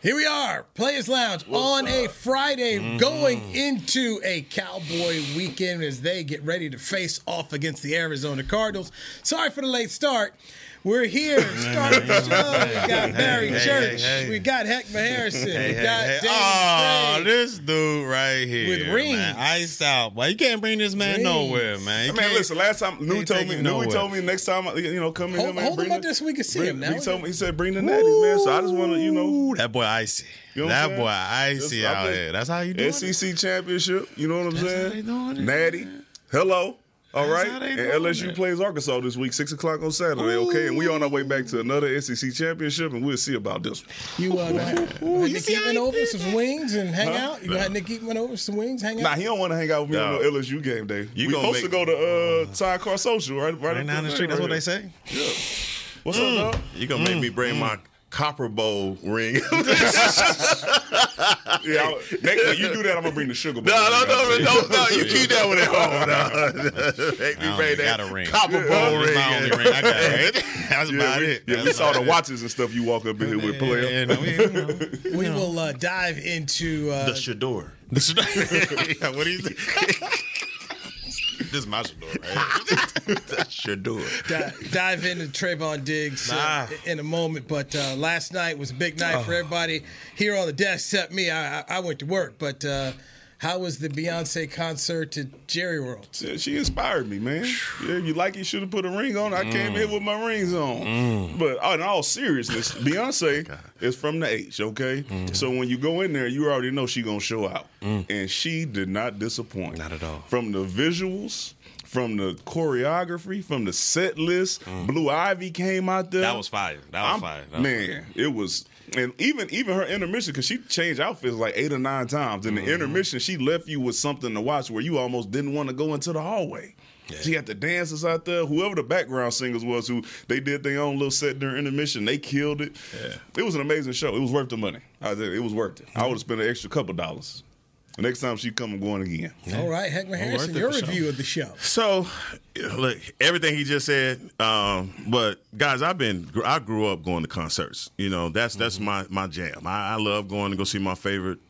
Here we are, Players Lounge on a Friday, Mm-hmm. going into a Cowboy weekend as they get ready to face off against the Arizona Cardinals. Sorry for the late start. We're here starting the show. We got Barry hey, Church. hey, hey. We got Heckma Harrison. Hey, we got hey. Danny Oh, Craig. this dude right here With man. rings. iced out. Boy, you can't bring this man Rings. nowhere, man. You Man, can't- listen. Last time, Newy can't told me. him told me next time, uh, you know, come in Hold- here, man. hold bring him up the- there so we can see bring- him now. He told me. He said, "Bring the natties, man." So I just want to, you know, Ooh, that boy icy. You know what I'm that boy icy Just- out here. That's how you do it. SEC championship. You know what I'm That's saying? they doing it, Natty. Hello. All That's right. how they And LSU it. plays Arkansas this week, six o'clock on Saturday. Okay, and we on our way back to another SEC championship, and we'll see about this. one. You uh, gonna Ooh, you Nick see how Eatman he over did some wings and hang Huh? out? You gonna have Nick Eatman over some wings, hang out? Nah, he don't want to hang out with me on No. no LSU game day. You we gonna supposed to go to uh, Time Car Social, right? Right, Right down the there, street. That's right what they here. say. What's up, dog? You gonna make me bring my copper bowl ring? Yeah, I'll- next time you do that, I'm gonna bring the sugar. bowl. no, no, no, no, no. You keep that one at home. No. Make I me bring that got a ring. copper bowl That's ring. my only ring I got. That's Yeah, about we, it. yeah, we saw the watches and stuff you walk up in here with, player. Yeah, no, we- you know. we will uh, dive into uh, The Shador. Yeah, what do you think? this is my door, right? The Shador. di- dive into Trevon Diggs uh, in a moment. But uh, last night was a big night for everybody here on the desk, except me. I, I I went to work. But uh, how was the Beyonce concert at Jerry World? Yeah, she inspired me, man. Yeah, you like you should have put a ring on. I came mm. in with my rings on. Mm. But uh, in all seriousness, Beyonce is from the H, okay? Mm. So when you go in there, you already know she gonna show out, and she did not disappoint. Not at all. From the visuals. From the choreography, from the set list, Blue Ivy came out there. That was fire. That was I'm- fire. That was man, it was, and even even her intermission because she changed outfits like eight or nine times. In the Mm-hmm. intermission, she left you with something to watch where you almost didn't want to go into the hallway. She had the dancers out there. Whoever the background singers was, who they did their own little set during intermission, they killed it. It was an amazing show. It was worth the money. I said it was worth it. I would have spent an extra couple dollars. The next time she come, I'm going again. All right, Heckman Harrison, worth it your for sure. review of the show. So, look, everything he just said. Um, but guys, I've been, I grew up going to concerts. You know, that's that's my my jam. I, I love going to go see my favorite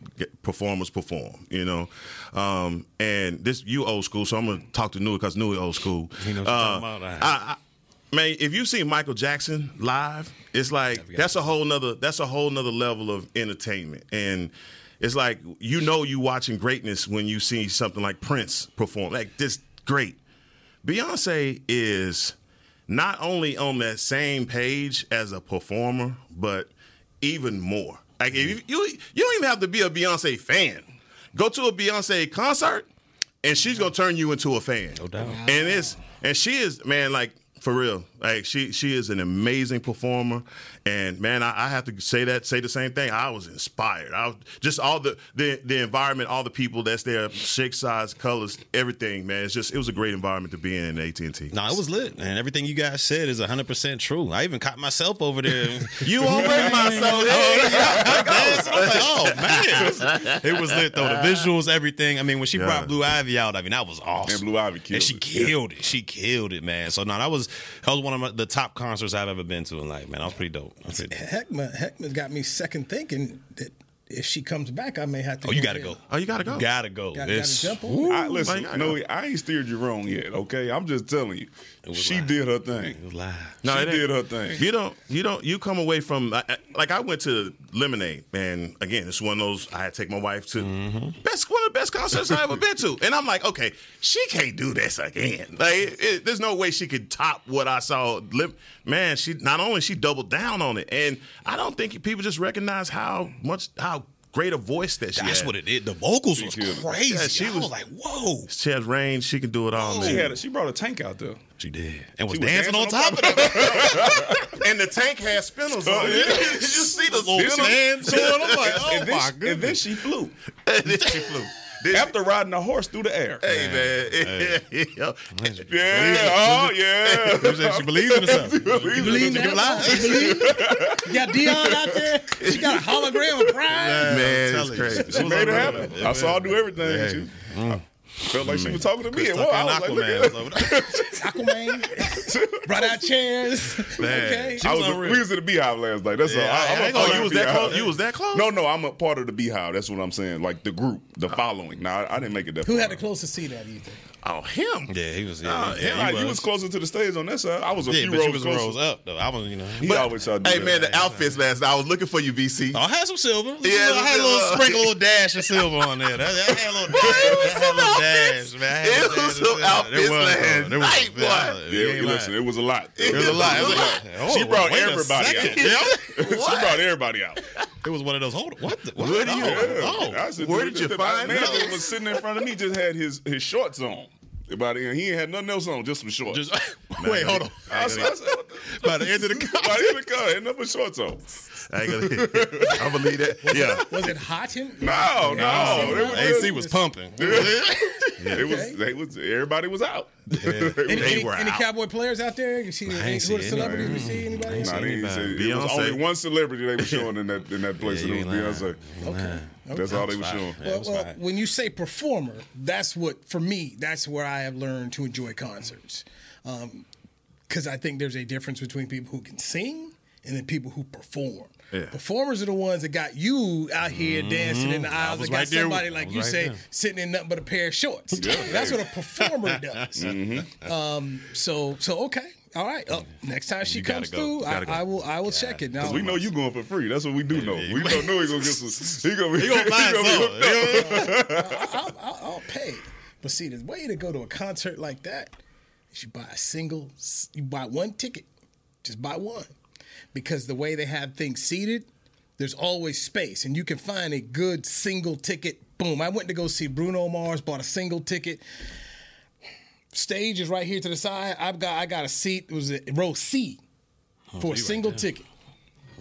performers perform. You know, um, and this you old school, so I'm gonna talk to Newy because Newy old school. He knows what you're talking about. I, I, man, if you see Michael Jackson live, it's like that's a whole nother that's a whole nother level of entertainment. And it's like you know you watching greatness when you see something like Prince perform. Like this great. Beyonce is not only on that same page as a performer, but even more. Like if you, you you don't even have to be a Beyonce fan. Go to a Beyonce concert and she's gonna turn you into a fan. No doubt. And it's and she is man like for real. Like she she is an amazing performer. And man, I, I have to say that say the same thing. I was inspired. I was just all the the the environment, all the people that's there, shape size, colors, everything. Man, it's just it was a great environment to be in at AT and T. No, it was lit, and everything you guys said is 100 percent true. I even caught myself over there. You already myself. dancing. I'm like, oh man, it was lit though. The visuals, everything. I mean, when she Yeah. brought Blue Ivy out, I mean, that was awesome. And Blue Ivy killed and she it. killed it. She killed it, man. So no, that was that was one of my, the top concerts I've ever been to in life, man. That was pretty dope. Was pretty dope. Heckman, Heckman got me second thinking that if she comes back, I may have to. Oh, you got gotta go. Oh, you gotta go. You gotta go. Gotta, It's- gotta jump on. I, listen, Like, I no. I ain't steered you wrong yet. Okay, I'm just telling you, was she live. did her thing. It was live. No, she it did her thing. You don't. You don't. You come away from I- I- like I went to Lemonade, and again, it's one of those I had to take my wife to mm-hmm. best one of the best concerts I ever been to, and I'm like, okay, she can't do this again. Like, it, it- there's no way she could top what I saw. Lim- Man, she not only she doubled down on it, and I don't think people just recognize how much how great a voice that she That's had. what it is. The vocals was killed crazy. Yeah, she I was, was- like, whoa. She has range. She can do it all. She had. A, she brought a tank out there. She did. And was was dancing, on dancing top on of it. and the tank had spinners on it. yeah. you see the Little spinners? stand. I'm like, oh and, then my she, and then she flew. and then she flew. This- after riding a horse through the air. Hey man, Yeah. Oh, yeah, oh yeah. She believes in herself. You believe that? You believe? You got Dion out there. She got a hologram of pride. man, I'm it's telling you. crazy. She made it happen. I saw her do everything. Yeah. She, I felt like she was talking to me. And Tucker well, I was like, Aquaman look was at over there. Aquaman. Brought out chairs. Okay. I was was, unreal. we was in the beehive last night. That's Yeah, all. I- I, I'm I a ain't gonna of Oh, you the was that Beehive. close? You was that close? No, no, I'm a part of the beehive. That's what I'm saying. Like the group, the following. Now I, I didn't make it that. Who far. had the closest seat at you think? Oh, him. Yeah, he was. Yeah, Oh, yeah, Nah, he you was closer to the stage on that side. I was a Yeah, few but rows you was closer. rows up though. I was, you know. He always tried to do Hey that. man, the outfits last night. I was looking for you, BC. Oh, I had some silver. Yeah, I had a little uh, sprinkle, a little dash of silver on there. That, that had a little, I had a little dash, man. I had a It was dash some outfits There was, last though. Was- night, boy. yeah, you Yeah, ain't listen, lying. it was a lot. It was a lot. It was like, oh, She brought everybody out. She brought everybody out. It was one of those. Hold what? The, what? Where do you- Oh, oh. I Where did you find man that was sitting in front of me just had his his shorts on. About it, he ain't had nothing else on, just some shorts. Just wait, hold on. I I the- By the end of the By the end of the car, had nothing but shorts on. I ain't gonna. I believe that. Yeah. Was it hot in? No, no, it was, AC was pumping. It was. They was. Everybody was out. They was- Any, They any, were any out. cowboy players out there? You see any, ain't who are the see celebrities? anybody. We see anybody? Nah, they it was only one celebrity they were showing in that in that place, Yeah, and it was ain't Beyonce. Okay. That's all they were showing. Yeah, it was well, well, when you say performer, that's what for me. That's where I have learned to enjoy concerts, um, because I think there's a difference between people who can sing and then people who perform. Yeah. Performers are the ones that got you out here dancing in the aisles. was That got right somebody I like you right say there. sitting in nothing but a pair of shorts. That's what a performer does. um, so so okay. All right. Oh, next time she You comes go. through, I, I will. I will check it. Now We know you going for free. That's what we do know. We don't know he gonna get some. He gonna be. He gonna find he gonna be- something. I'll, I'll, I'll pay. But see, the way to go to a concert like that is you buy a single, you buy one ticket, just buy one, because the way they have things seated, there's always space, and you can find a good single ticket. Boom! I went to go see Bruno Mars, bought a single ticket. Stage is right here to the side. I've got I got a seat. It was a row C oh, for a single there. ticket.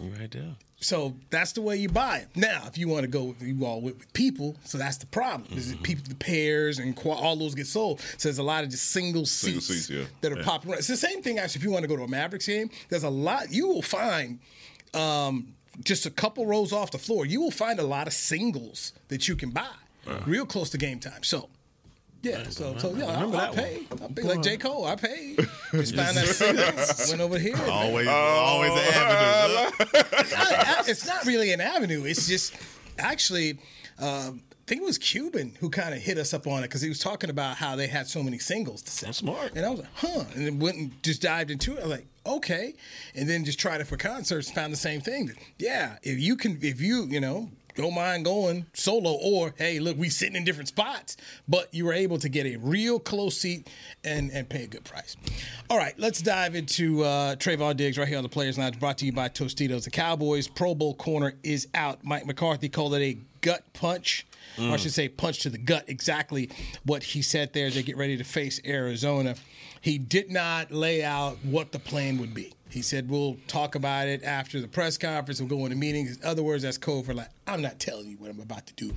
You right there. So that's the way you buy it. Now, if you want to go with you all with, with people, so that's the problem. Is Mm-hmm. it people, the pairs, and all those get sold. So there's a lot of just single seats, seats, yeah. that are popping. around. It's the same thing actually. If you want to go to a Mavericks game, there's a lot you will find. Um, just a couple rows off the floor, you will find a lot of singles that you can buy, real close to game time. So. Yeah, so so yeah, I, I, paid. I paid like J Cole. I paid. Just found that single. Went over here. man. Always, always an avenue. I- I- it's not really an avenue. It's just actually, um, I think it was Cuban who kind of hit us up on it because he was talking about how they had so many singles to sell. smart. And I was like, huh. And then went and just dived into it. I was like, okay. And then just tried it for concerts. Found the same thing. Yeah, if you can, if you, you know. Don't mind going solo, or hey, look, we sitting in different spots, but you were able to get a real close seat and and pay a good price. All right, let's dive into uh, Trevon Diggs right here on the Players Lounge, brought to you by Tostitos. The Cowboys Pro Bowl corner is out. Mike McCarthy called it a gut punch, or I should say, punch to the gut. Exactly what he said there as they get ready to face Arizona. He did not lay out what the plan would be. He said, We'll talk about it after the press conference. We'll go into meetings. In other words, that's code for like, I'm not telling you what I'm about to do,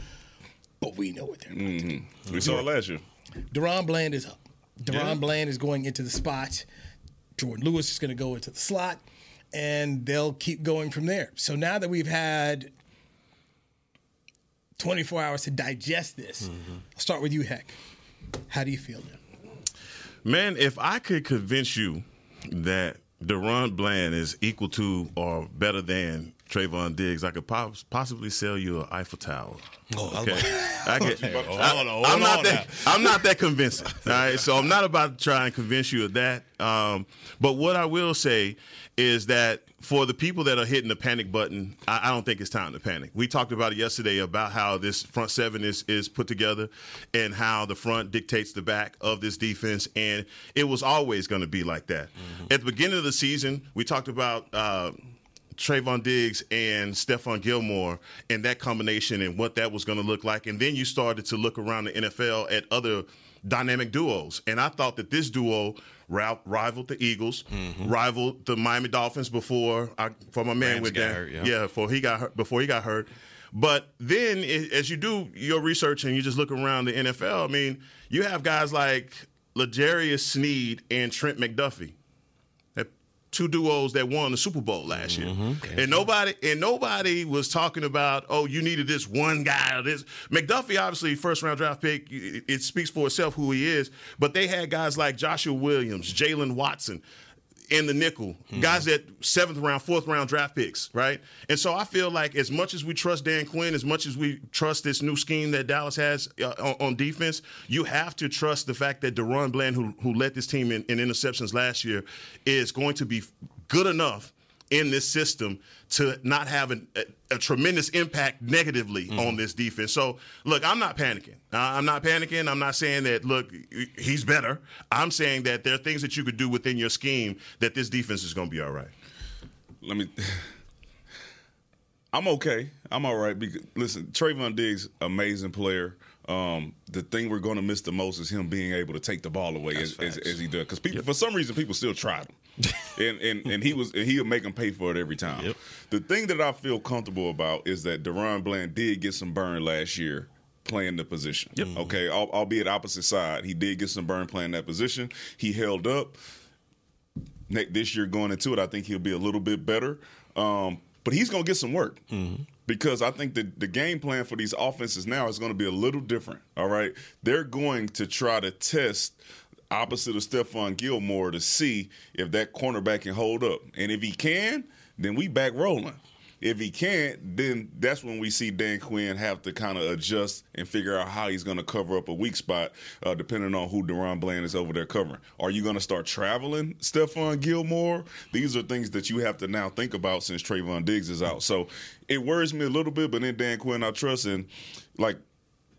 but we know what they're about to do. Mm-hmm. We saw it last year. DaRon Bland is up. DaRon Bland is going into the spot. Jourdan Lewis is going to go into the slot, and they'll keep going from there. So now that we've had 24 hours to digest this, mm-hmm. I'll start with you, Heck. How do you feel now? Man, if I could convince you that DaRon Bland is equal to or better than Trevon Diggs, I could pos- possibly sell you an Eiffel Tower. Oh, okay, I could, okay. I, am on not now. that. I'm not that convincing. All right, so I'm not about to try and convince you of that. Um, but what I will say is that for the people that are hitting the panic button, I, I don't think it's time to panic. We talked about it yesterday about how this front seven is is put together and how the front dictates the back of this defense, and it was always going to be like that. At the beginning of the season, we talked about. Uh, Trevon Diggs and Stephon Gilmore and that combination and what that was going to look like. And then you started to look around the NFL at other dynamic duos. And I thought that this duo rivaled the Eagles, mm-hmm. rivaled the Miami Dolphins before I, for my man Rams with that. hurt, yeah. yeah, before he got hurt. Before he got hurt. But then, as you do your research and you just look around the NFL, I mean, you have guys like L'Jarius Sneed and Trent McDuffie, two duos that won the Super Bowl last year, mm-hmm. and nobody and nobody was talking about, oh, you needed this one guy. Or this McDuffie, obviously, first round draft pick. It, it speaks for itself who he is. But they had guys like Joshua Williams, Jaylen Watson in the nickel, guys that seventh round, fourth round draft picks, right? And so I feel like as much as we trust Dan Quinn, as much as we trust this new scheme that Dallas has uh, on, on defense, you have to trust the fact that DaRon Bland, who who led this team in, in interceptions last year, is going to be good enough in this system to not have an, a, a tremendous impact negatively on this defense. So, look, I'm not panicking. Uh, I'm not panicking. I'm not saying that, look, he's better. I'm saying that there are things that you could do within your scheme that this defense is going to be all right. let me. I'm okay. I'm all right. Because listen, Trevon Diggs, amazing player. Um, the thing we're going to miss the most is him being able to take the ball away as, as, as he does. Because people, for some reason, people still tried him, and and and he was and he'll make them pay for it every time. The thing that I feel comfortable about is that DaRon Bland did get some burn last year playing the position. Okay, Al- albeit opposite side, he did get some burn playing that position. He held up this year going into it, I think he'll be a little bit better. Um, but he's going to get some work because I think that the game plan for these offenses now is going to be a little different. All right, they're going to try to test opposite of Stephon Gilmore to see if that cornerback can hold up, and if he can, then we back rolling. If he can't, then that's when we see Dan Quinn have to kind of adjust and figure out how he's going to cover up a weak spot, uh, depending on who DaRon Bland is over there covering. Are you going to start traveling Stephon Gilmore? These are things that you have to now think about since Trevon Diggs is out. So it worries me a little bit, but then Dan Quinn I trust, and like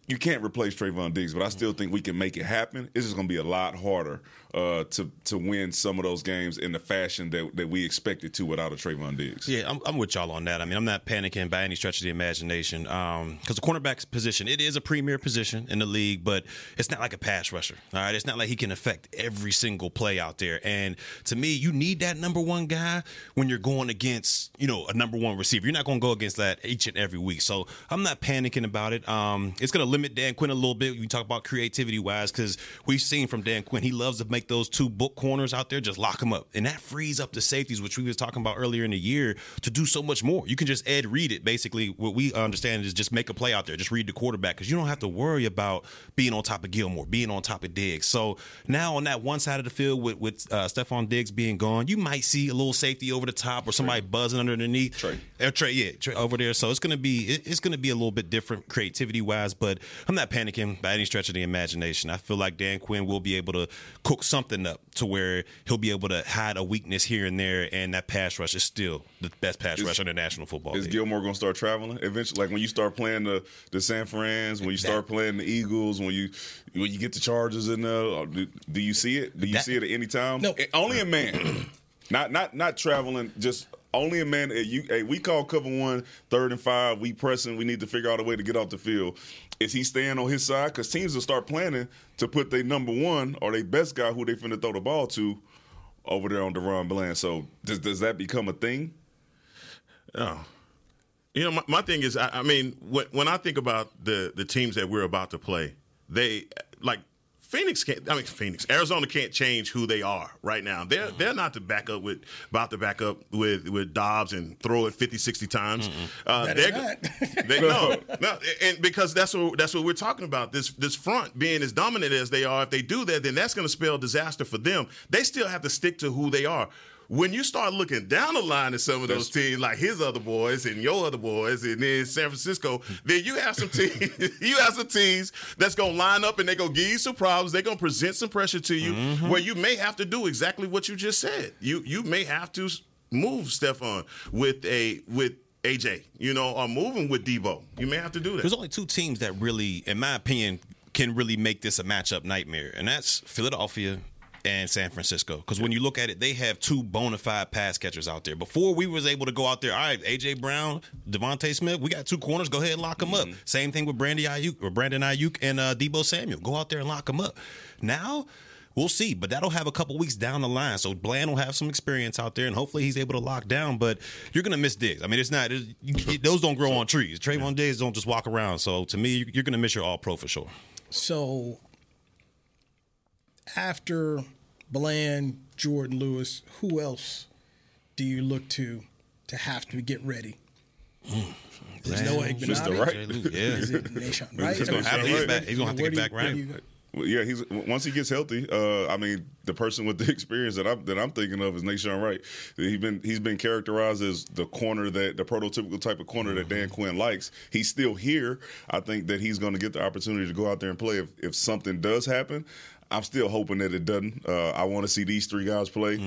you can't replace Trevon Diggs, but I still think we can make it happen. It's just going to be a lot harder uh, to to win some of those games in the fashion that, that we expected to without a Trevon Diggs. Yeah, I'm, I'm with y'all on that. I mean, I'm not panicking by any stretch of the imagination because the cornerback position it is a premier position in the league, but it's not like a pass rusher. All right, it's not like he can affect every single play out there. And to me, you need that number one guy when you're going against you know a number one receiver. You're not going to go against that each and every week. So I'm not panicking about it. Um, it's going to limit Dan Quinn a little bit. We talk about creativity wise because we've seen from Dan Quinn he loves to make those two book corners out there just lock them up, and that frees up the safeties, which we was talking about earlier in the year, to do so much more. You can just Ed read it. Basically, what we understand is just make a play out there, just read the quarterback because you don't have to worry about being on top of Gilmore, being on top of Diggs. So now on that one side of the field with with uh, Stephon Diggs being gone, you might see a little safety over the top or somebody buzzing underneath. Trey. Uh, Trey, yeah, Trey over there. So it's gonna be it- it's gonna be a little bit different creativity wise, but I'm not panicking by any stretch of the imagination. I feel like Dan Quinn will be able to cook something up to where he'll be able to hide a weakness here and there, and that pass rush is still the best pass Is- rush in the National Football Is League. Gilmore going to start traveling eventually? Like when you start playing the the San Fran's, when you start playing the Eagles, when you when you get the Chargers in there, uh, do, do you see it? Do you That- see it at any time? No. Only a man, not not not traveling. Just only a man. eh, You, hey, we call cover one, third and five. We pressing. We need to figure out a way to get off the field. Is he staying on his side? Because teams will start planning to put their number one or their best guy, who they finna throw the ball to, over there on DaRon Bland. So does does that become a thing? Oh. You know, my, my thing is, I, I mean, when, when I think about the the teams that we're about to play, they like Phoenix can't. I mean, Phoenix, Arizona can't change who they are right now. They're they're not to back up with about to back up with with Dobbs and throw it 50, 60 times. Uh, Better they're not. they, no, no, and because that's what that's what we're talking about. This this front being as dominant as they are, if they do that, then that's going to spell disaster for them. They still have to stick to who they are. When you start looking down the line at some of those teams, like his other boys and your other boys, and then San Francisco, then you have some teams. you have some teams that's gonna line up and they're gonna give you some problems. They're gonna present some pressure to you, mm-hmm. where you may have to do exactly what you just said. You you may have to move Stephon with a with AJ, you know, or moving with Deebo. You may have to do that. There's only two teams that really, in my opinion, can really make this a matchup nightmare, and that's Philadelphia and San Francisco. Because when you look at it, they have two bona fide pass catchers out there. Before we was able to go out there, all right, AJ Brown, DeVonta Smith, we got two corners. Go ahead and lock them up. Same thing with Brandy Aiyuk or Brandon Aiyuk and uh, Deebo Samuel. Go out there and lock them up. Now we'll see. But that'll have a couple weeks down the line. So Bland will have some experience out there, and hopefully he's able to lock down. But you're gonna miss Diggs. I mean, it's not it, you, those don't grow on trees. Trevon Diggs don't just walk around. So to me, you're gonna miss your All Pro for sure. So after Bland, Jourdan Lewis, who else do you look to to have to get ready? There's no Mr. Igbenogany. Wright. Yeah. Is it Nahshon Wright? He's gonna have to get back. He's gonna have to Where get back right. Well, yeah, he's once he gets healthy. Uh, I mean, the person with the experience that I'm that I'm thinking of is Nahshon Wright. He's been he's been characterized as the corner that the prototypical type of corner that Dan Quinn likes. He's still here. I think that he's going to get the opportunity to go out there and play if if something does happen. I'm still hoping that it doesn't. Uh, I want to see these three guys play.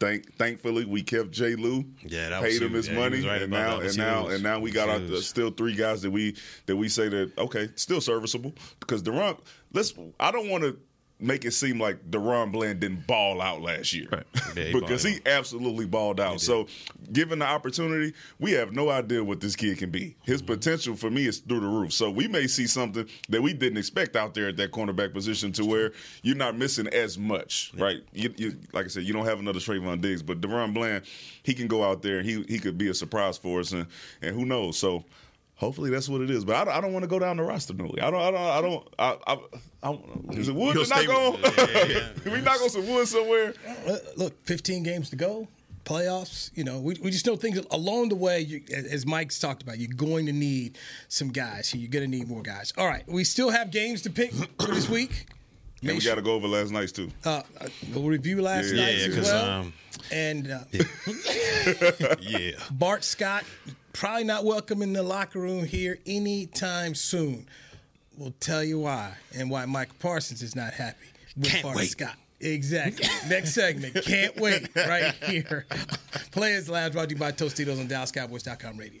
Thank, thankfully, we kept Jay Lou, Yeah, that was paid him his Yeah, money, right and now that. That was and now and now we got our, Huge. still three guys that we that we say that okay, still serviceable because DaRon. Let's. I don't want to make it seem like DaRon Bland didn't ball out last year Yeah, he because balled he absolutely balled out. So, given the opportunity, we have no idea what this kid can be. His Mm-hmm. potential for me is through the roof. So we may see something that we didn't expect out there at that cornerback position, to where you're not missing as much, right? You, you, like I said, you don't have another Trevon Diggs, but DaRon Bland, he can go out there and he he could be a surprise for us, and and who knows? So. Hopefully that's what it is, but I don't, I don't want to go down the roster Newy. I don't, I don't, I don't. I, I, I, is it wood You'll to knock stay on? yeah, yeah. we knock on some wood somewhere. Uh, Look, 15 games to go, playoffs. You know, we, we just know things along the way. You, as Mike's talked about, you're going to need some guys. So you're going to need more guys. All right, we still have games to pick for this week. And we Make got to go over last night's too. Uh, uh, we'll review last Yeah, night's yeah, as 'cause, well. um, and uh, Yeah. Bart Scott probably not welcome in the locker room here anytime soon. We'll tell you why and why Mike Parsons is not happy with Can't Bart wait. Scott. Exactly. Next segment. Can't wait. Right here. Players Lounge brought to you by Tostitos on DallasCowboys.com radio.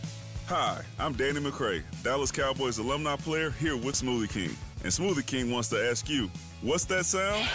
Hi, I'm Danny McCray, Dallas Cowboys alumni player here with Smoothie King. And Smoothie King wants to ask you, what's that sound?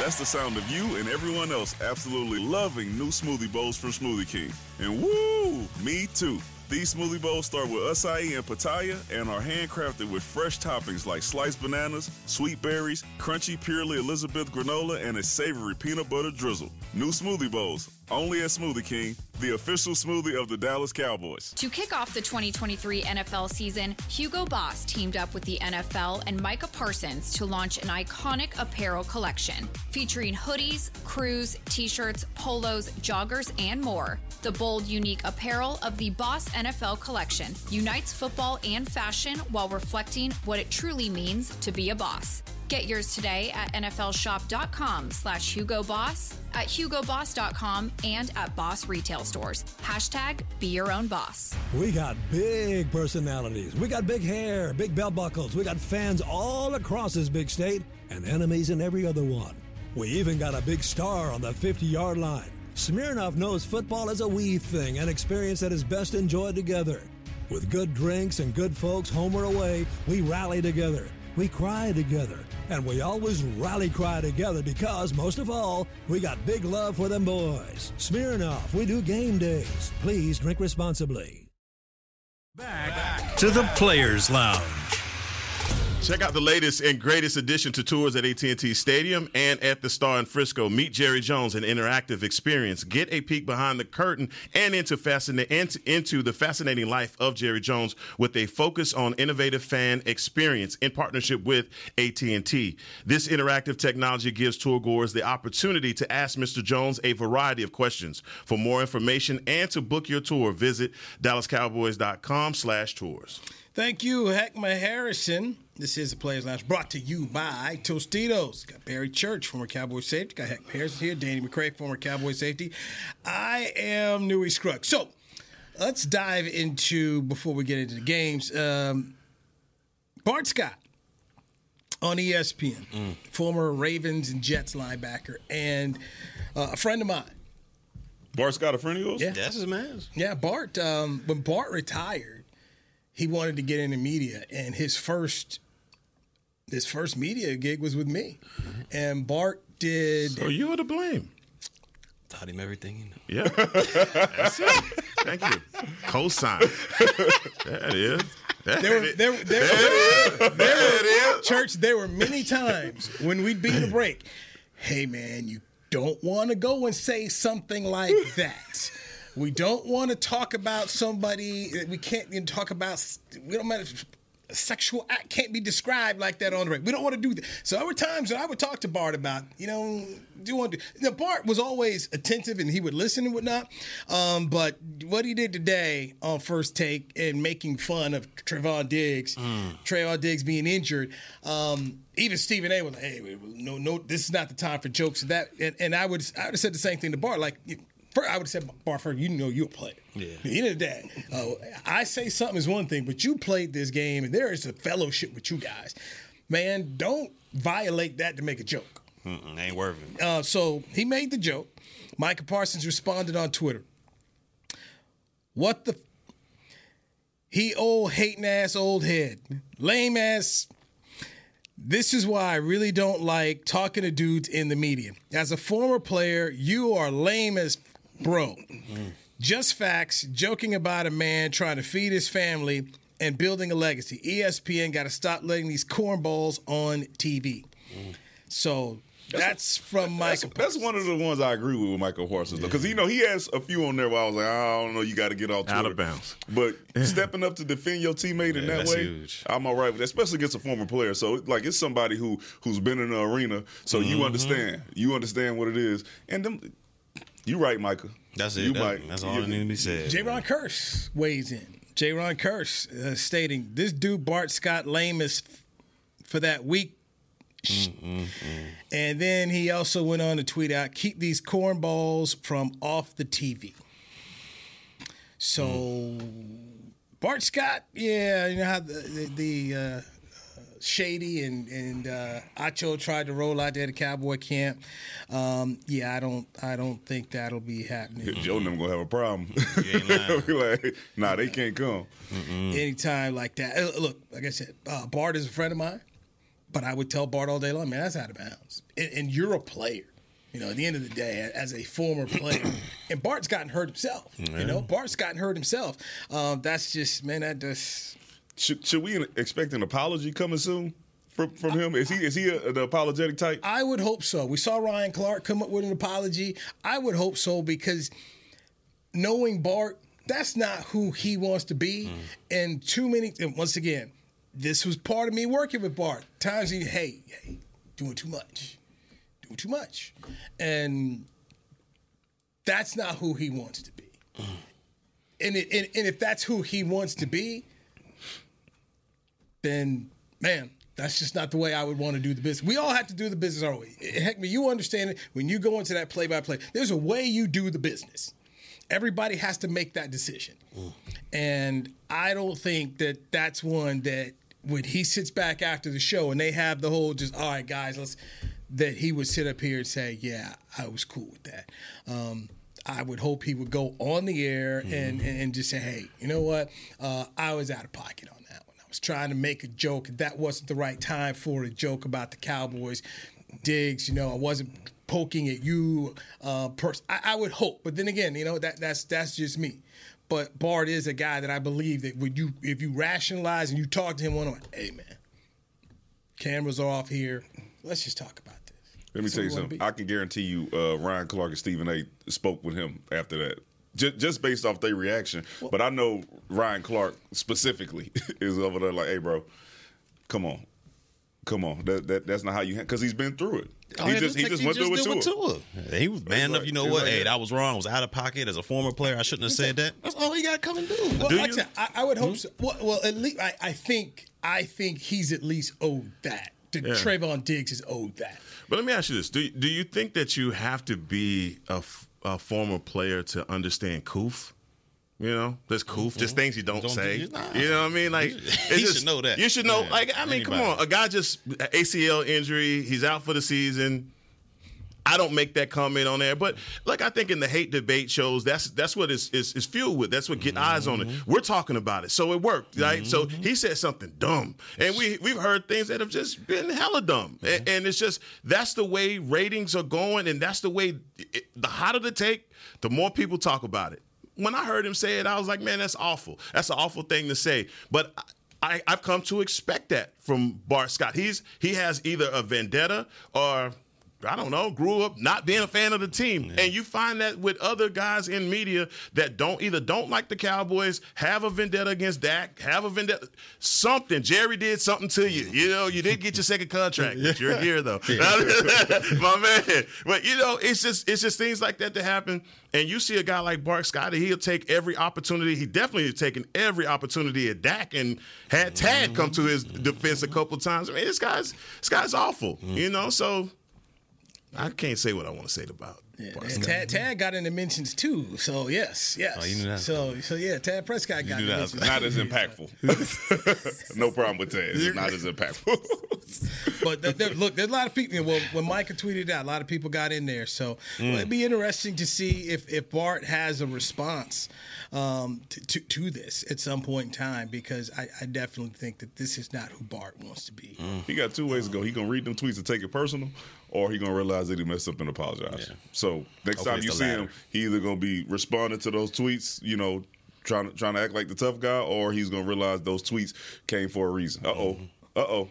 That's the sound of you and everyone else absolutely loving new smoothie bowls from Smoothie King. And woo, me too. These smoothie bowls start with acai and pitaya and are handcrafted with fresh toppings like sliced bananas, sweet berries, crunchy Purely Elizabeth granola, and a savory peanut butter drizzle. New smoothie bowls, only at Smoothie King, the official smoothie of the Dallas Cowboys. To kick off the 2023 NFL season, Hugo Boss teamed up with the NFL and Micah Parsons to launch an iconic apparel collection featuring hoodies, crews, t shirts, polos, joggers, and more. The bold, unique apparel of the Boss NFL collection unites football and fashion while reflecting what it truly means to be a boss. Get yours today at nflshop.com slash Hugo Boss, at hugoboss.com, and at Boss retail stores. Hashtag be your own boss. We got big personalities. We got big hair, big belt buckles. We got fans all across this big state and enemies in every other one. We even got a big star on the 50 yard line. Smirnoff knows football is a we thing, an experience that is best enjoyed together. With good drinks and good folks home or away, we rally together. We cry together. And we always rally cry together because, most of all, we got big love for them boys. Smirnoff, we do game days. Please drink responsibly. Back to the Players Lounge. Check out the latest and greatest addition to tours at AT&T Stadium and at the Star in Frisco. Meet Jerry Jones, an interactive experience. Get a peek behind the curtain and into into, the fascinating life of Jerry Jones with a focus on innovative fan experience in partnership with AT&T. This interactive technology gives tour goers the opportunity to ask Mr. Jones a variety of questions. For more information and to book your tour, visit dallascowboys.com/tours. Thank you, Heckma Harrison. This is the Players Lounge brought to you by Tostitos. Got Barry Church, former Cowboy safety. Got Heck Harrison here. Danny McCray, former Cowboy safety. I am Newy Scruggs. So let's dive into, before we get into the games, um, Bart Scott on ESPN, former Ravens and Jets linebacker, and uh, a friend of mine. Bart Scott, a friend of yours? Yeah. That's his man. Yeah, Bart. Um, when Bart retired, he wanted to get into media, and his first his first media gig was with me, and Bart did. So you were to blame. Taught him everything he knew. Yeah. That's it. Thank you. Cosign. That is. That There were, there, there, there, there were, church, there were many times when we'd be in a break. Hey, man, you don't want to go and say something like that. We don't want to talk about somebody. We can't even talk about. We don't matter. A sexual act can't be described like that on the break. We don't want to do that. So there were times that I would talk to Bart about, you know, do you want to? Now Bart was always attentive and he would listen and whatnot. Um, but what he did today on first take and making fun of Trevon Diggs, Trevon Diggs being injured, um, even Stephen A. was like, "Hey, no, no, this is not the time for jokes." And that, and, and I would, I would have said the same thing to Bart. Like, first, I would have said, Bart, you know, you're a player. Yeah. At the end of the day, uh, I say something is one thing, but you played this game, and there is a fellowship with you guys. Man, don't violate that to make a joke. Mm-mm, ain't worth it. Uh, so he made the joke. Micah Parsons responded on Twitter. What the? He old hating ass old head, lame ass. This is why I really don't like talking to dudes in the media. As a former player, you are lame as bro. Just facts, joking about a man trying to feed his family and building a legacy. ESPN got to stop letting these cornballs on TV. So that's from That's, that's one of the ones I agree with with Michael Parsons though, because you know he has a few on there where I was like, I don't know, you got to get off Out Twitter. of bounds. But stepping up to defend your teammate in that that's way, huge. I'm all right with that, especially against a former player. So like it's somebody who who's been in the arena, so Mm-hmm. you understand, you understand what it is, and them. You right, Micah. That's it. You That- might- that's all you- that need to be said. J. Ron Curse weighs in. Jayron Kearse uh, stating, "This dude Bart Scott lame is f- for that week." sh-" And then he also went on to tweet out, "Keep these cornballs from off the TV." So Bart Scott, yeah, you know how the the, the uh, Shady and and uh, Acho tried to roll out there to Cowboy camp. Um, yeah, I don't I don't think that'll be happening. Joe and them gonna have a problem. ain't lying. Like, nah, they can't come. anytime like that. Uh, Look, like I said, uh, Bart is a friend of mine, but I would tell Bart all day long, man, that's out of bounds. And, and you're a player. You know, at the end of the day, as a former player, and Bart's gotten hurt himself. You know, Bart's gotten hurt himself. Um, that's just, man, that just. Should, should we expect an apology coming soon from, from him? Is he is he a, the apologetic type? I would hope so. We saw Ryan Clark come up with an apology. I would hope so because knowing Bart, that's not who he wants to be. Mm. And too many, and once again, this was part of me working with Bart. Times he, hey, hey, doing too much, doing too much. And that's not who he wants to be. Mm. And, it, and, and if that's who he wants to be, then man, that's just not the way I would want to do the business. We all have to do the business our way. Heck, me, you understand it when you go into that play by play. There's a way you do the business. Everybody has to make that decision, and I don't think that that's one that when he sits back after the show and they have the whole just all right, guys, let's that he would sit up here and say, yeah, I was cool with that. Um, I would hope he would go on the air and, and just say, hey, you know what? Uh, I was out of pocket on that one. I was trying to make a joke. That wasn't the right time for a joke about the Cowboys. Diggs, you know, I wasn't poking at you. Uh, pers- I, I would hope, but then again, you know, that that's that's just me. But Bart is a guy that I believe that when you if you rationalize and you talk to him one on one, hey man, cameras are off here. Let's just talk about this. Let me That's tell you what we wanna something. I can guarantee you, uh, Ryan Clark and Stephen A. spoke with him after that, just, just based off their reaction. but I know Ryan Clark specifically is over there like, "Hey, bro, come on, come on. That, that that's not how you because he's been through it. Oh, he yeah, just he like just you went through it too. with Tua. Yeah, He was man enough. like- You know what? like hey, that. that was wrong. I was out of pocket as a former player. I shouldn't have said that. That's all he got to come and do. Well, Do like I, you? I, I would hope hmm? so. Well, well, at least I, I think I think he's at least owed that. The Trevon Diggs is owed that. But let me ask you this: Do do you think that you have to be a, f- a former player to understand Koof? You know, just cool, mm-hmm. just things you don't, Don't say. do- nah. You know what I mean? Like He it's should know that. You should know. Yeah. Like I mean, come on, a guy just ACL injury, he's out for the season. I don't make that comment on there, but like I think in the hate debate shows, that's that's what it's, it's, it's fueled with. That's what get eyes on it. Mm-hmm. We're talking about it, so it worked, right? So he said something dumb, and we we've heard things that have just been hella dumb, and, and it's just that's the way ratings are going, and that's the way it, the hotter the take, the more people talk about it. When I heard him say it, I was like, man, that's awful. That's an awful thing to say, but. I, I've come to expect that from Bart Scott. He's he has either a vendetta or I don't know, grew up not being a fan of the team. And you find that with other guys in media that don't either don't like the Cowboys, have a vendetta against Dak, have a vendetta something. Jerry did something to you. You know, you didn't get your second contract, but you're here though. My man. But you know, it's just it's just things like that that happen. And you see a guy like Bart Scott, he'll take every opportunity. He definitely has taken every opportunity at Dak and had Tad come to his defense a couple times. I mean, this guy's this guy's awful. You mm-hmm. know, so I can't say what I want to say about. Yeah, Bart and Scott. Tad, Tad got into mentions too. So yes, yes. Oh, you knew that. So so yeah, Tad Prescott got knew into mentions. Not as impactful. no problem with that. It's not as impactful. But th- there, look, there's a lot of people. Well, when Micah tweeted out, a lot of people got in there. So well, it'd be interesting to see if if Bart has a response um, to, to to this at some point in time because I, I definitely think that this is not who Bart wants to be. he got two ways to go. He gonna read them tweets and take it personal, or he gonna realize that he messed up and apologize. Yeah. So next Hopefully time you see latter. him, he either gonna be responding to those tweets, you know, trying to trying to act like the tough guy, or he's gonna realize those tweets came for a reason. Uh oh. Uh oh.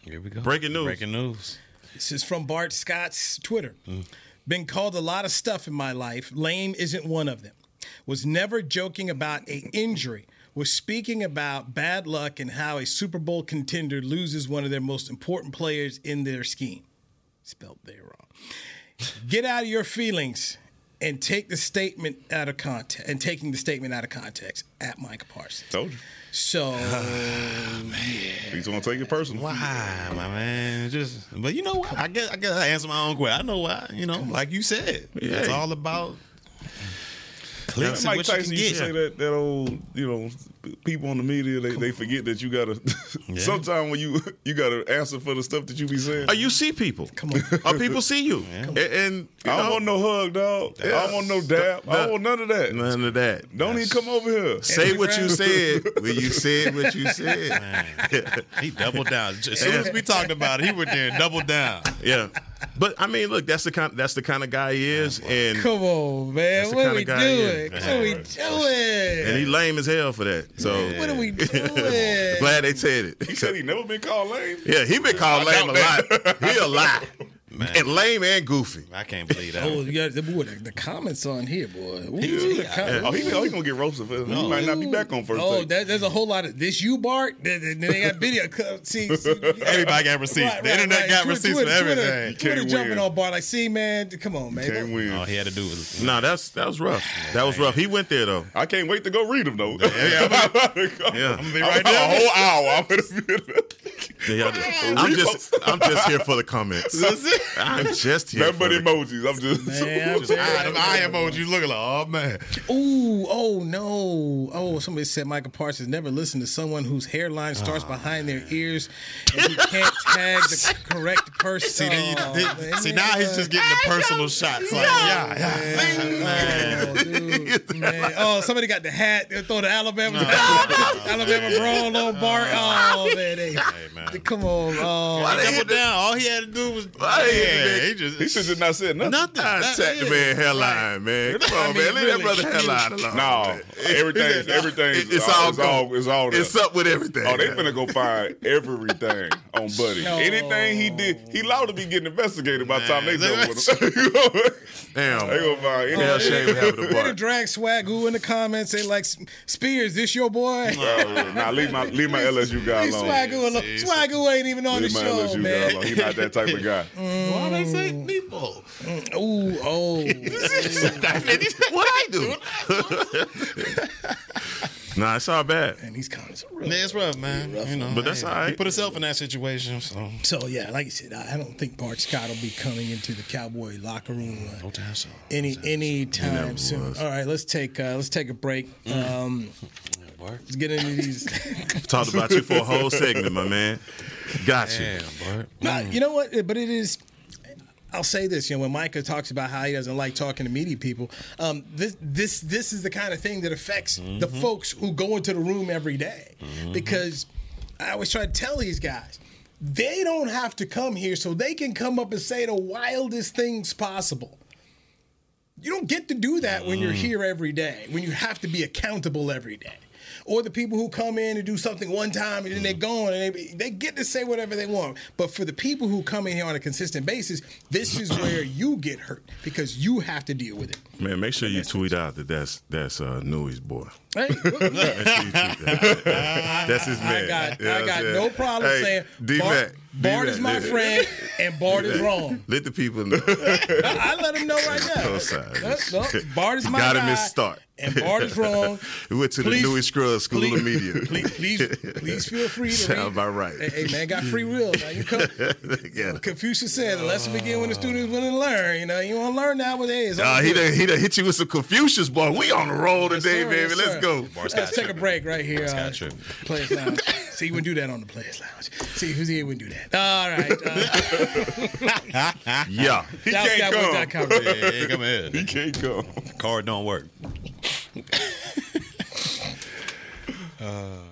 Here we go. Breaking news. Breaking news. This is from Bart Scott's Twitter. Been called a lot of stuff in my life. Lame isn't one of them. Was never joking about a injury. Was speaking about bad luck and how a Super Bowl contender loses one of their most important players in their scheme. Spelled there wrong. Get out of your feelings and take the statement out of context. And taking the statement out of context at Mike Parsons. Told you. So oh, He's gonna take it personal. Why, my man? Just, but you know what? I guess I guess I answer my own question. I know why. You know, like you said, it's all about clicks and Mike you Tyson used to say that that old, you know, people on the media they, they forget that you gotta. Sometimes when you you gotta answer for the stuff that you be saying. Oh, you see people. Come on. Or people see you. And, and, you I don't know, want no hug, dog. I don't want no dab. I don't want none of that. none of that. Don't even come over here. Say what you said when you said what you said. Man, he doubled down. As soon as we talked about it, he went there and doubled down. Yeah. But I mean, look, that's the kind that's the kind of guy he is, and come on, man. What are we guy he is. doing? What are we doing? and he lame as hell for that. So What are we doing? glad they said it. He said he never been called lame. Yeah, he been called I lame a doubt lot. He a lot. Man. And lame and goofy. I can't believe that. Oh, one. you got the, boy, the, the comments on here, boy. Ooh, Yeah. the comments. Oh, he, oh, he gonna get roasted for He might not be back on first Oh, take. that, there's a whole lot of this. You Bart? Then then they got video. See, see Everybody got receipts. Right, the right, internet right. got Twitter- receipts Twitter, for everything. Twitter, Twitter Can't jumping win. on Bart. Like, see, man, come on, man. Can't win. All he had to do was Nah, that's that was rough. That was rough. He went there though. I can't wait to go read them though. yeah, Yeah. I'm gonna be I'm right a whole hour. I'm gonna be I'm just I'm just here for the comments. I'm just here. Nothing For but emojis. I'm just. Man, I'm Just eye, them eye emojis looking like, oh man. Ooh, oh no. Oh, somebody said Michael Parsons never listened to someone whose hairline starts behind their ears and who can't tag the correct person. See, then you, Oh, then- man, see now he's just getting the personal shots. Like, yeah, yeah. Oh, dude, man. Oh, somebody got the hat. They throw the Alabama Alabama brawl on Bart. Oh man, they, man. come on. Oh, He doubled down. All he had to do was, Why they hit yeah, that? he just He should have not said nothing. nothing. That- Contact the yeah. man hairline, man. Come on, I mean, man. Leave really. that brother hairline alone. No, everything, everything. It- it's all it's all, it's all. there. It's up with everything. Oh, they finna go find everything on Buddy. No. Anything he did, he allowed to be getting investigated by the time they Man, done with him. Damn. they gonna find Hell anything. shame having the Way to bar. drag Swagu in the comments. They like Spears. This your boy? Oh, nah, leave my leave my LSU guy Leave alone. Swagu alone. See, Swagu ain't even on Leave the my show, LSU guy man. alone. He's not that type of guy. Mm-hmm. Why they say Nepo? Ooh, oh. what I do? Nah, it's all bad. And these comments are real. Yeah, it's rough, man. you know, But that's hey, all right. He put himself in that situation, so So yeah, like you said, I I don't think Bart Scott will be coming into the Cowboy locker room uh, no time so. any any time never soon. was. All right, let's take uh, let's take a break. Um, let's get into these. Talked about you for a whole segment, my man. Got you. Damn, Bart. Nah, you know what? But it is. I'll say this, you know, when Micah talks about how he doesn't like talking to media people, um, this this this is the kind of thing that affects the mm-hmm. folks who go into the room every day. Mm-hmm. Because I always try to tell these guys, they don't have to come here so they can come up and say the wildest things possible. You don't get to do that when you're mm. here every day, when you have to be accountable every day. Or the people who come in and do something one time and then they're gone and they, they get to say whatever they want. But for the people who come in here on a consistent basis, this is where you get hurt because you have to deal with it. Man, make sure you tweet out that that's that's uh, Newy's boy. Hey, Make sure you tweet that. that's his man. I got, You know I got no problem Hey, saying D-Mac, Bart, Bart is my friend and Bart is wrong. Let the people know. I, I let him know right now. Co-sign. No, no, Bart is You my got guy, him his start. and Bart is wrong. we went to Please- the Newy Scruggs School please, of Media. Please, please, please feel free to Sound read. about right. Hey, hey, man, got free will. Now you come. yeah. Confucius said, "The lesson begin when the student is willing to learn." You know, you want to learn nowadays. Uh, he done he done hit you with some Confucius, boy. We on the roll Yes, today, sir, baby. yes, Let's. Go. Let's take a break right here. Uh. Players Lounge. See, you wouldn't do that on the Players Lounge. See, who's here wouldn't do that. All right. Uh, Yeah. He can't come. Yeah, yeah, come ahead. He can't come. Card don't work.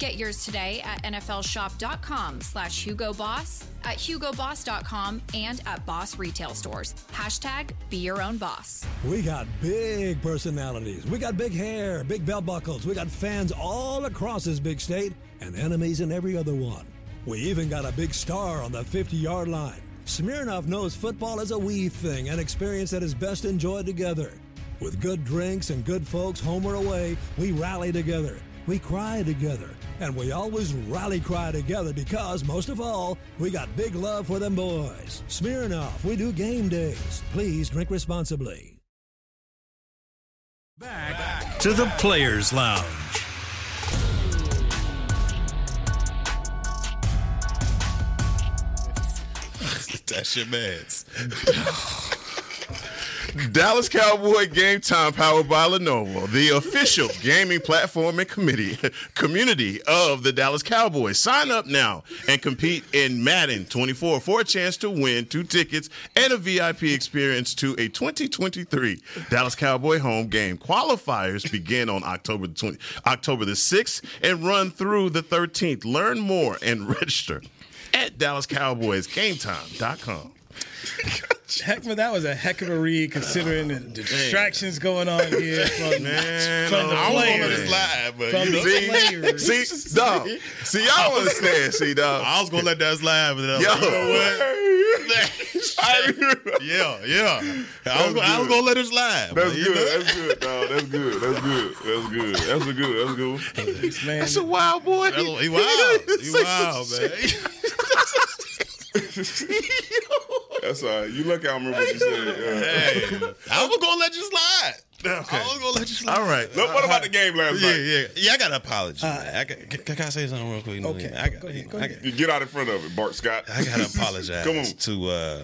Get yours today at nflshop.com slash Hugo Boss, at hugoboss.com, and at Boss retail stores. Hashtag be your own boss. We got big personalities. We got big hair, big belt buckles. We got fans all across this big state and enemies in every other one. We even got a big star on the 50 yard line. Smirnoff knows football is a wee thing, an experience that is best enjoyed together. With good drinks and good folks home or away, we rally together. We cry together. And we always rally cry together because, most of all, we got big love for them boys. Smirnoff, we do game days. Please drink responsibly. Back to the Players Lounge. That's your man's. Dallas Cowboy Game Time powered by Lenovo, the official gaming platform and committee community of the Dallas Cowboys. Sign up now and compete in Madden 24 for a chance to win two tickets and a VIP experience to a 2023 Dallas Cowboy home game. Qualifiers begin on October the 20, October the 6th and run through the 13th. Learn more and register at DallasCowboysGameTime.com. Heck, man, that was a heck of a read considering the distractions going on here from, Man, from the I was gonna let players. it slide, but From you the know, players. see, see, dog, see, y'all understand, see, dog. I was gonna let that slide, but then I was Yo, like, you know what? yeah, yeah. I was, gonna, I was gonna let it slide. That's but, you good. know, That's good, dog. That's good. That's good. That's good. That's a good. That's good. Man, That's a wild boy. That's, he wild. He wild, man. That's That's all right. You look, I remember what you said. Yeah. Hey, I was gonna let you slide. Okay. I was gonna let you slide. All right. Look, what about the game last Yeah, night? yeah, yeah. yeah. I got to apologize. I got, can, can I say something real quick? Okay, I got, go ahead, go I, ahead. You get out in front of it, Bart Scott. I got to apologize Come on. to uh,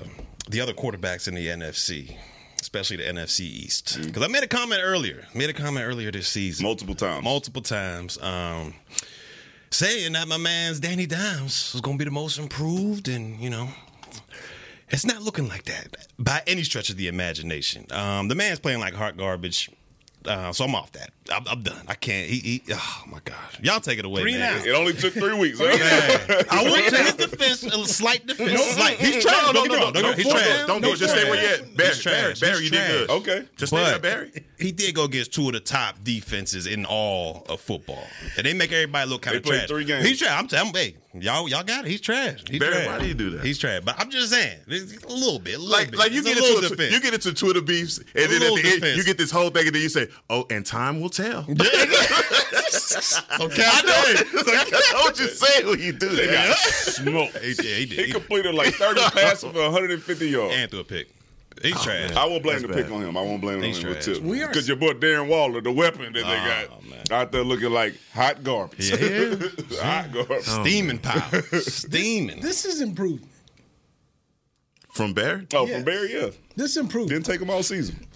the other quarterbacks in the NFC, especially the NFC East, because I made a comment earlier. Made a comment earlier this season, Multiple times. multiple times, um, saying that my man's Danny Dimes was going to be the most improved, and you know. It's not looking like that by any stretch of the imagination. Um, the man's playing like hot garbage, uh, so I'm off that. I'm, I'm done. I can't. He, he, oh my gosh, y'all take it away, Three man. It only took three weeks. huh? I went to his defense, a slight defense. Slight. He's trash. No, Don't no, no, no, Don't no, He's trash. don't do it. Just stay where you at. Barry. Barry, Barry, you did good. Okay. Just stay there, Barry. he did go against two of the top defenses in all of football, and they make everybody look kind of trash. three games. He's trash. I'm telling you, hey, y'all, y'all got it. He's trash. He's Barry, trash. why do you do that? He's trash. But I'm just saying, a little bit, a little Like, bit. like you It's get a into little a, defense. you get into Twitter beefs, and then at little the end you get this whole thing, and then you say, "Oh, and time will tell." okay. I know. I what you say when you do They that. got smoked. He did. He did. He He completed like 30 passes for 150 yards. and threw a pick. He's oh, trash. I won't blame That's the pick bad. on him. I won't blame He's him with trash. tip. We are- Because your boy Darren Waller, the weapon that they Oh, got man. out there looking like hot garbage. Yeah. hot garbage. Oh, Steaming power. Steaming. This is improvement. From Barry? Oh, Yes. from Barry, yeah. This improved. Didn't take him all season.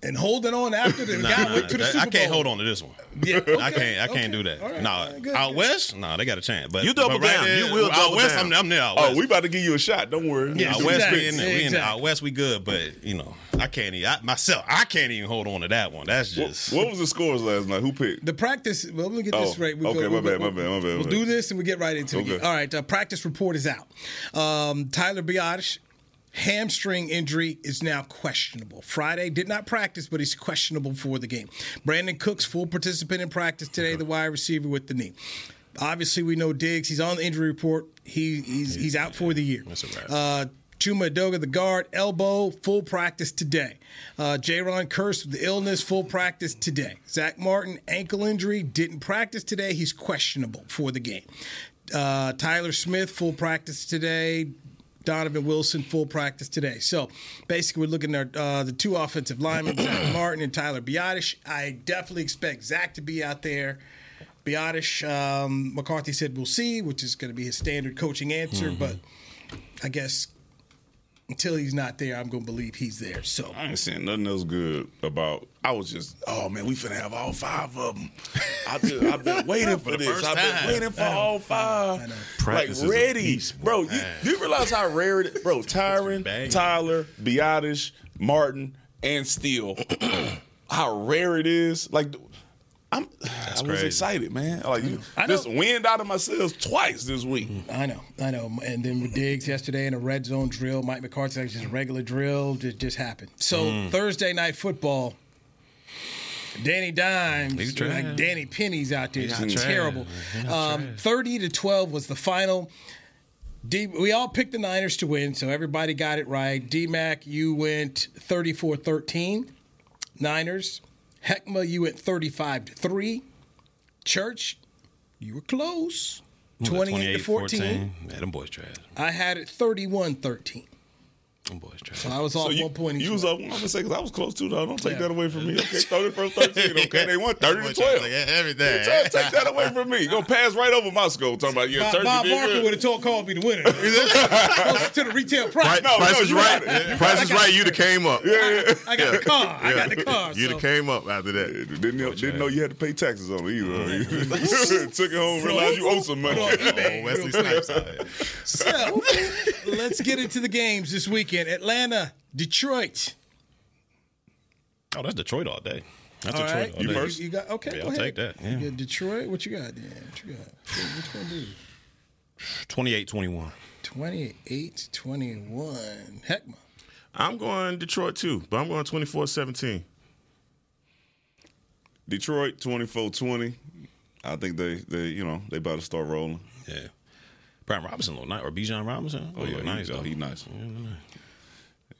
And holding on after the Nah, guy nah, went to the I Super Bowl. can't hold on to this one. Yeah, I can't. I okay. can't do that. All right, no, all right, good, out good. west, no, they got a chance. But You double but right down. there, You will out west. down. I'm, I'm there. Out Oh, we about to give you a shot. Don't worry. Yes, out You west, exactly. we in there. We in Exactly. out west, we good. But you know, I can't. Even, I, myself, I can't even hold on to that one. That's just. what was the scores last night? Who picked? The practice. Well, let me get this Oh, right. We okay, go, my we'll, bad, my we'll- bad, my bad, We'll do this and we get right into Okay. it. All right. Uh, practice report is out. Um, Tyler Biadasz, hamstring injury is now questionable. Friday did not practice, but he's questionable for the game. Brandin Cooks, full participant in practice today, the wide receiver with the knee. Obviously, we know Diggs. He's on the injury report. He, he's he's out for the year. That's a. Uh, Chuma Edoga, the guard, elbow, full practice today. Uh, Jayron Kearse with the illness, full practice today. Zack Martin, ankle injury, didn't practice today. He's questionable for the game. Uh, Tyler Smith, full practice today. Donovan Wilson, full practice today. So basically, we're looking at uh, the two offensive linemen, Zack Martin and Tyler Biadasz. I definitely expect Zack to be out there. Biadasz, um, McCarthy said we'll see, which is going to be his standard coaching answer. But I guess until he's not there, I'm going to believe he's there. So I ain't saying nothing else good about. I was just, oh man, we finna have all five of them. I just, I've been waiting for, the this. I've time. been waiting for all five. Like ready, beast, bro. You, do you realize how rare it is, bro? Tyron. Tyler, Biadasz, Martin, and Steele. how rare it is. Like. I'm, I was crazy. excited, man. Like I know. just wind out of my sails twice this week. I know, I know. And then with Diggs yesterday in a red zone drill, Mike McCarthy just a regular drill, just just happened. So Thursday night football, Danny Dimes, like Danny Penny's out there, just terrible. Um. Thirty to twelve was the final. D, we all picked the Niners to win, so everybody got it right. D-Mac, you went 34-13. Niners. Heckma, you went 35 to 3. Church, you were close. 28 to 14. Yeah, them boys trash. I had it 31 13. Oh, Them boys trash. So I was off So you, one point. you was way. up. I'm gonna say because I was close too. Though. Don't take Yeah. that away from me. Okay, thirty first, thirteen. Okay, they won thirty to twelve. Everything. Try to take that away from me. Gonna pass right over my score. Talking about yeah, Bob, Turkey Bob Barker would have told Cole be the winner. To the retail price. Price, No, price no, is you right. got it. Price is right. You'd have came up. Yeah, yeah. I got the car. I got the car. You'd so- have came up after that. Didn't know, didn't know you had to pay taxes on it either. Took it home, realized you owe some money. Put on eBay. Oh, Wesley Snipes. So let's get into the games this weekend. Atlanta, Detroit. Oh, that's Detroit all day. That's All Detroit right, all you, day. first? You got okay. Yeah, go I'll ahead. take that, yeah. You got Detroit. What you got? Dan? What you got? What you gonna do? 28-21. 28 21. Heckma. I'm going Detroit too, but I'm going 24-17. Detroit 24-20. I think they, they, you know, they about to start rolling. Yeah. Brian Robinson look nice. Or Bijan Robinson. Oh, yeah, look nice he, though. he nice. Give They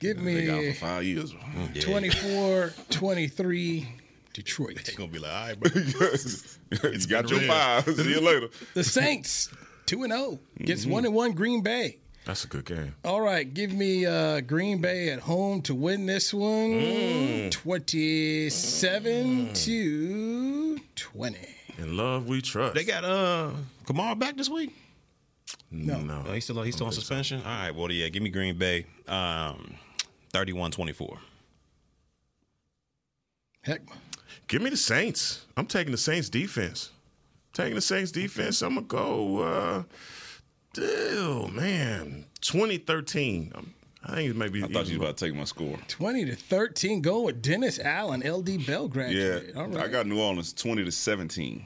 got him me for five years. 24 23 Detroit. They gonna be like, all right, bro. you got been your real. five. See you later. The Saints, 2 and 0. Gets 1 and 1 Green Bay. That's a good game. All right, give me uh, Green Bay at home to win this one. Mm. 27 to 20. In love we trust. They got uh Kamara back this week. No. no. Oh, he's still he's still on suspension. All right, well yeah, give me Green Bay. Um, 31-24. Heck, Give me the Saints. I'm taking the Saints defense. Taking the Saints defense. I'm gonna go. Uh, oh man, 2013. I'm, I think it may be. I thought you was about to take my score. 20 to 13. Go with Dennis Allen, LD Bell Yeah, graduate. All right. I got New Orleans twenty to seventeen.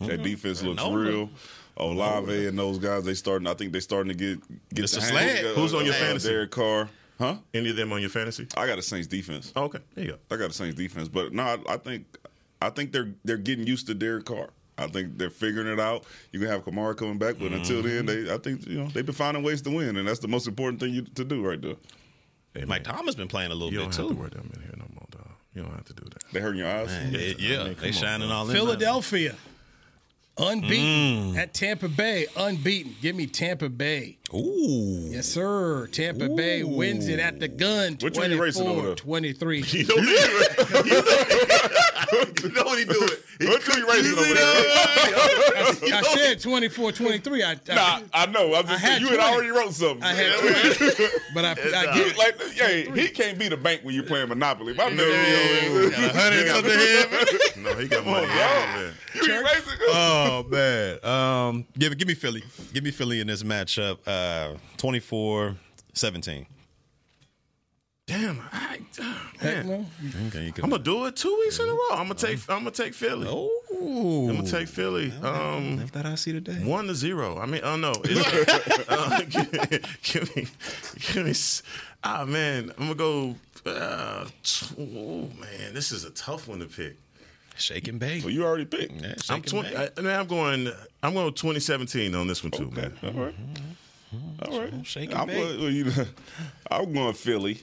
That defense looks Nova. real. Olave and those guys, they starting. I think they starting to get get Mr. the Slad. hang Who's on your uh, fantasy? Derek Carr, huh? Any of them on your fantasy? I got a Saints defense. Oh, okay, there you go. I got the Saints defense, but no, I, I think I think they're they're getting used to Derek Carr. I think they're figuring it out. You can have Kamara coming back, but until mm-hmm. then, they I think you know they've been finding ways to win, and that's the most important thing you, to do right there. Hey, Mike man, Thomas been playing a little You bit don't have to too. wear them in here no more, dog. You don't have to do that. They hurting your eyes. Man, it- yeah, I mean, they on, shining man. all in. Philadelphia, unbeaten Mm. at Tampa Bay, unbeaten. Give me Tampa Bay. Ooh. Yes, sir. Tampa Bay wins it at the gun. What you racing over there? 23. You know what he do it. You know what he do it. He What you racing over there? I said 24 23. I, I, Nah, I know. I'm I had saying you had already wrote something. I had 20. But I, I You, get like, hey, he can't be the bank when you're playing Monopoly. My No, man, got a hundred something here. No, he got money. y'all. you be racing. Oh man. Um, give give me Philly. Give me Philly in this matchup. Uh, 24-17. Damn, I, Heck man. no. Okay, you can. I'm gonna do it two weeks in a row. I'm gonna take. I'm gonna take Philly. Ooh. I'm gonna take Philly. Um, If that I see today. one to zero. I mean, oh no. It's, uh, give, give me, give me. s- Ah man, I'm gonna go. Uh, tw- oh man, this is a tough one to pick. Shake and bake. Well, you already picked. Yeah, shake I'm and 20. bake. I, man, I'm going. I'm going 2017 on this one too, Okay, man. all right. All right. Shake and I'm, bake. going- well, you know, I'm going Philly,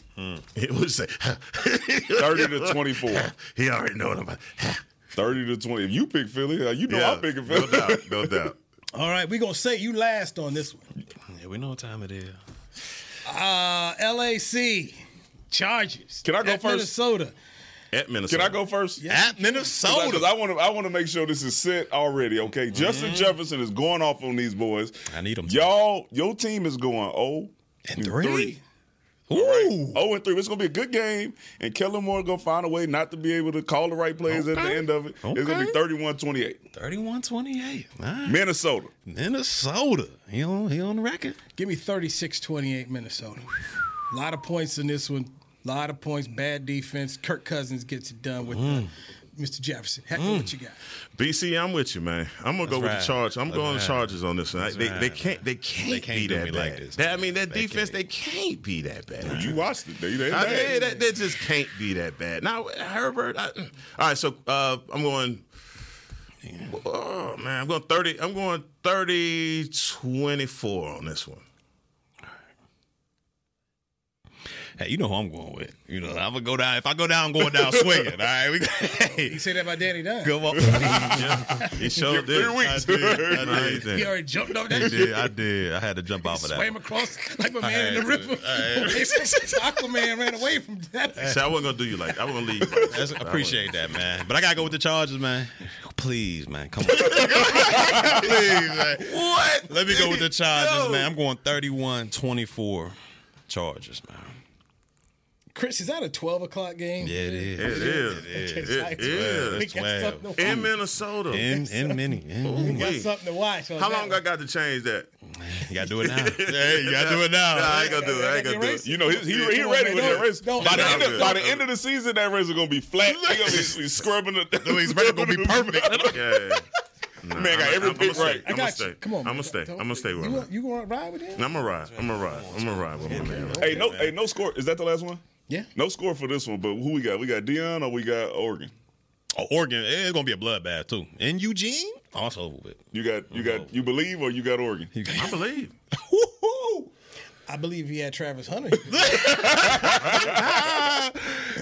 It was 30 to 24. He already know what I'm about. 30 to 20. If you pick Philly, uh, you know I'm picking Philly. no doubt, no doubt. All right, we're going to say you last on this one. Yeah, we know what time it is. Uh, LAC, Chargers. Can I go at first? Minnesota. At Minnesota. Can I go first? At Minnesota. Because I want to, I want to make sure this is set already. Okay, mm-hmm. Justin Jefferson is going off on these boys. I need them. Y'all, your team is going oh And three. Ooh. Right? Oh and three. It's gonna be a good game, and Kellen Moore gonna find a way not to be able to call the right plays at the end of it. It's gonna be Okay. 31-28. 31-28. All right. Minnesota. Minnesota. He on he on the record. Give me 36 28 Minnesota. A lot of points in this one. A lot of points. Bad defense. Kirk Cousins gets it done with uh, Mr. Jefferson. Heck, what you got? BC, I'm with you, man. I'm gonna go with the charge. I'm That's going right. the Chargers on this one. That's they, they can't. They can't, They can't be that me bad. like this. That- I mean, that They defense. can't. They can't be that bad. You watched it. They, they, I bad. did. That, that just can't be that bad. Now, Herbert. I, all right, so uh, I'm going. Oh man, I'm going 30. I'm going 30 24 on this one. Hey, you know who I'm going with. You know, I'm gonna go down. If I go down, I'm going down swinging. All right, we, He hey, said that about Danny Dunn. come on. He showed Three did. weeks. I did. I He already jumped off that I did. I did. I had to jump off of that. Swam one. across like a man in the river. Aquaman ran away from that. See, I wasn't gonna do you like. I was gonna leave. you like That's, appreciate that, man. But I gotta go with the Chargers, man. Please, man, come on. Please, man. What? Let me go with the Chargers, Yo. man. I'm going 31-24 Chargers, man. Chris, is that a 12 o'clock game? Yeah, it is. It is. Okay, It sorry. is. Twelve. In. Minnesota. In in many. In many. We got something to watch. How long one. I got to change that? You gotta do it now. hey, you gotta do it now. Nah, I ain't gonna do it. I ain't gonna do it. You know, he, he, he ready with don't- that race. By the, end of, by the end of the season, that race is gonna be flat. They gonna be, be scrubbing it. He's ready to be perfect. Yeah. Nah, Man got I'm- every I'm pick gonna right. stay. I I'm gonna stay. you. Come on. I'm gonna stay. I'm gonna stay with you him. want, you gonna ride with him? I'm gonna ride. I'm gonna ride. I'm gonna ride with my man. Hey, no, hey, no score. Is that the last one? Yeah. No score for this one, but who we got? We got Deion or we got Oregon? Oh, Oregon, eh, it's gonna be a bloodbath too. And Eugene, oh, also with. You got you got you believe or you got Oregon? I believe. Woo-hoo. I believe he had Travis Hunter.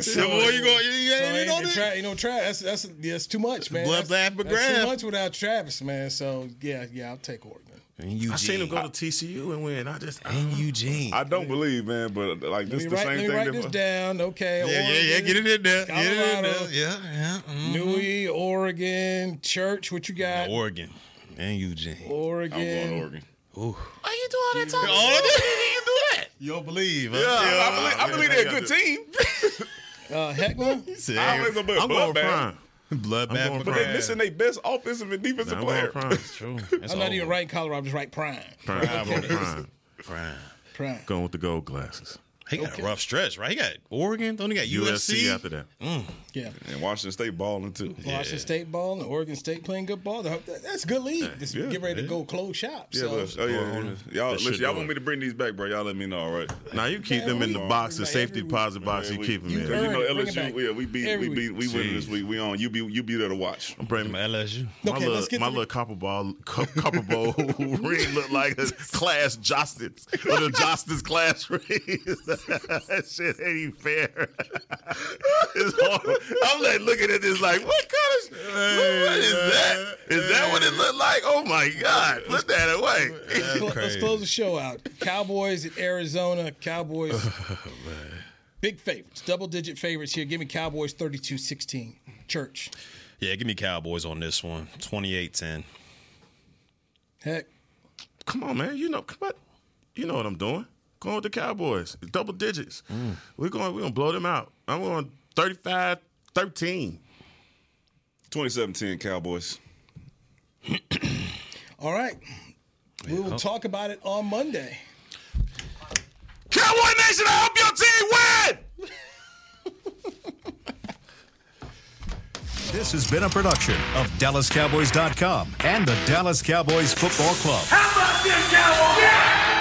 So, boy, you go, you, you, So you ain't know? Tra- you know, Travis. That's that's, that's too much, man. Bloodbath That's, McGrath. that's too much without Travis, man. So yeah, yeah, I'll take Oregon. In Eugene. I seen him go to TCU and win. I just in Eugene. I don't believe, man, but like this is the write, same let me thing. write this down. Okay. yeah, yeah, yeah. Get it in there. Get it in there. Yeah, yeah. mhm. Newy, Oregon, Church. What you got? Oregon and Eugene. Oregon. I'm going Oregon. Ooh. Why you doing all that talking? All of you do that? You don't believe? Huh? Yeah, I believe, I believe they're a good team. Uh, Heckler. I always a bit I'm going prime. Bloodbath. I'm But they're missing their best offensive and defensive I'm player. prime. It's true. It's I'm not over. even writing Colorado. I'm just writing Prime. Prime. I'm going prime. Prime. Prime. Going with the gold glasses. He got a rough stretch, right? He got Oregon. Don't he got USC? USC after that. Mm. Yeah. And Washington State balling too. Washington State balling, and Oregon State playing good ball. That's a good league. Just Yeah, get ready to go close shop. Yeah, so, but, oh yeah, yeah. y'all That listen. Y'all want me to bring these back, bro? Y'all let me know. All right. Now you keep Man, them in the box, the safety deposit box. You we- keep them you in. Because you know Bring it back. LSU, yeah, we beat, we beat, we win this Jeez. week. We on. You be, you be there to watch. I'm bringing my LSU. my little, let's get my the- little copper ball, cu- copper bowl ring look like a class justice or the justice class ring. that shit ain't even fair. it's horrible. I'm like looking at this like, what kind of, what is that? Is that what it looked like? Oh my god, put that away. Let's let's close the show out. Cowboys at Arizona. Cowboys. Oh, Big favorites. Double digit favorites here. Give me Cowboys 32 16. Church. Yeah, give me Cowboys on this one. 28-10. Heck. Come on, man. You know, come on. You know what I'm doing. Going with the Cowboys. Double digits. Mm. We're going we're gonna blow them out. I'm going 35 13. 2017 Cowboys. All right. We will talk about it on Monday. Cowboy Nation, I hope your team win! This has been a production of DallasCowboys.com and the Dallas Cowboys Football Club. How about this, Cowboys?